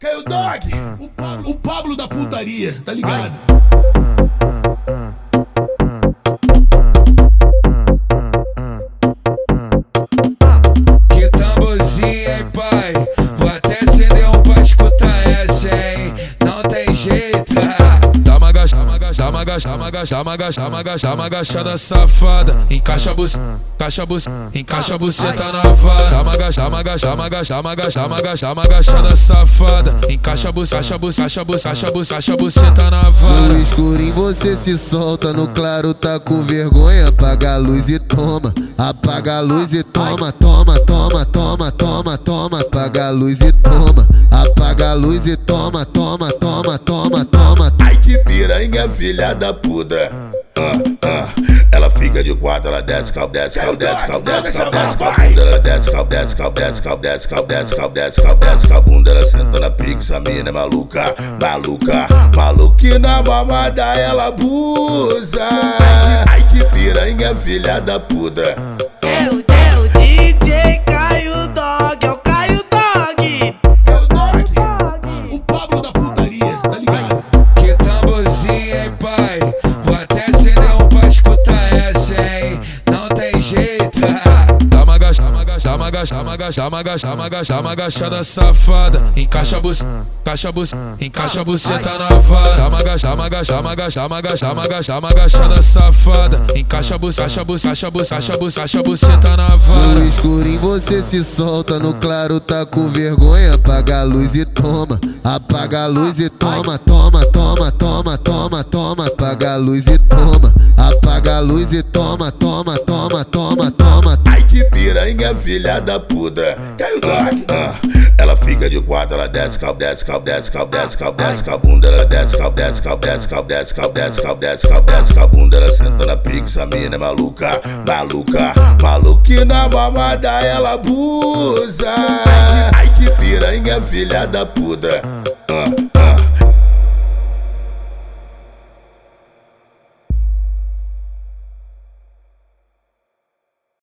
Caiu Dog, o Pablo, o Pablo da putaria, tá ligado? Que tamborzinho, hein, pai? Vou até acender um pra escutar essa, hein? Não tem jeito. Dá uma agachada, dá uma uma agachada, uma agachada, uma agachada, safada. Encaixa a buceta, encaixa a buceta, encaixa a buceta na vara. Uma agachada, uma agachada, uma agachada, safada. Encaixa a buceta, encaixa a buceta, encaixa a buceta, encaixa a buceta, encaixa a buceta na No vara. escurinho você se solta, no claro tá com vergonha. Apaga a luz e toma, apaga a luz e toma, toma, toma, toma, toma, toma. Apaga a luz e toma, apaga a luz e toma, toma, toma, toma, toma. Ai que piranha, filha da puta. Ah, ah. Ela fica de quatro, ela desce, cal, desce, cal, desce, cal, desce, cal, desce, cal, bunda, ela desce, cal, desce, cal, desce, cal, desce, cal, desce, cal, desce, cal, desce, cal, bunda, ela senta na pique, essa mina é maluca, maluca, maluquina, mamada, ela abusa. Ai que piranha, filha da puta. Agachada, dá uma agachada, dá uma dá uma agachada, safada. Encaixa a buceta, encaixa a buceta, encaixa a buceta na vara. Dá uma agachada, dá uma agachada, dá uma agachada, dá uma agachada, safada. Encaixa a buceta, encaixa a buceta, encaixa a buceta, encaixa a buceta, na No vara. escurinho você se solta, no claro tá com vergonha. Apaga a luz e toma, apaga a luz e toma, toma, toma, toma, toma, toma. Apaga a luz e toma, apaga a luz e toma, toma, toma, toma, toma. Ai que piranha, filha da puta. Caiu ah. Ela fica de quatro, ela desce, cal, desce, cal, desce, cal, desce, cal, desce, cal, bunda, ela desce, cal, desce, cal, desce, cal, desce, cal, desce, cal, desce, cal, desce, cal, bunda, ela senta na pique, essa mina é maluca, maluca, maluquina, mamada, ela abusa. Ai que piranha, filha da puta. Ah.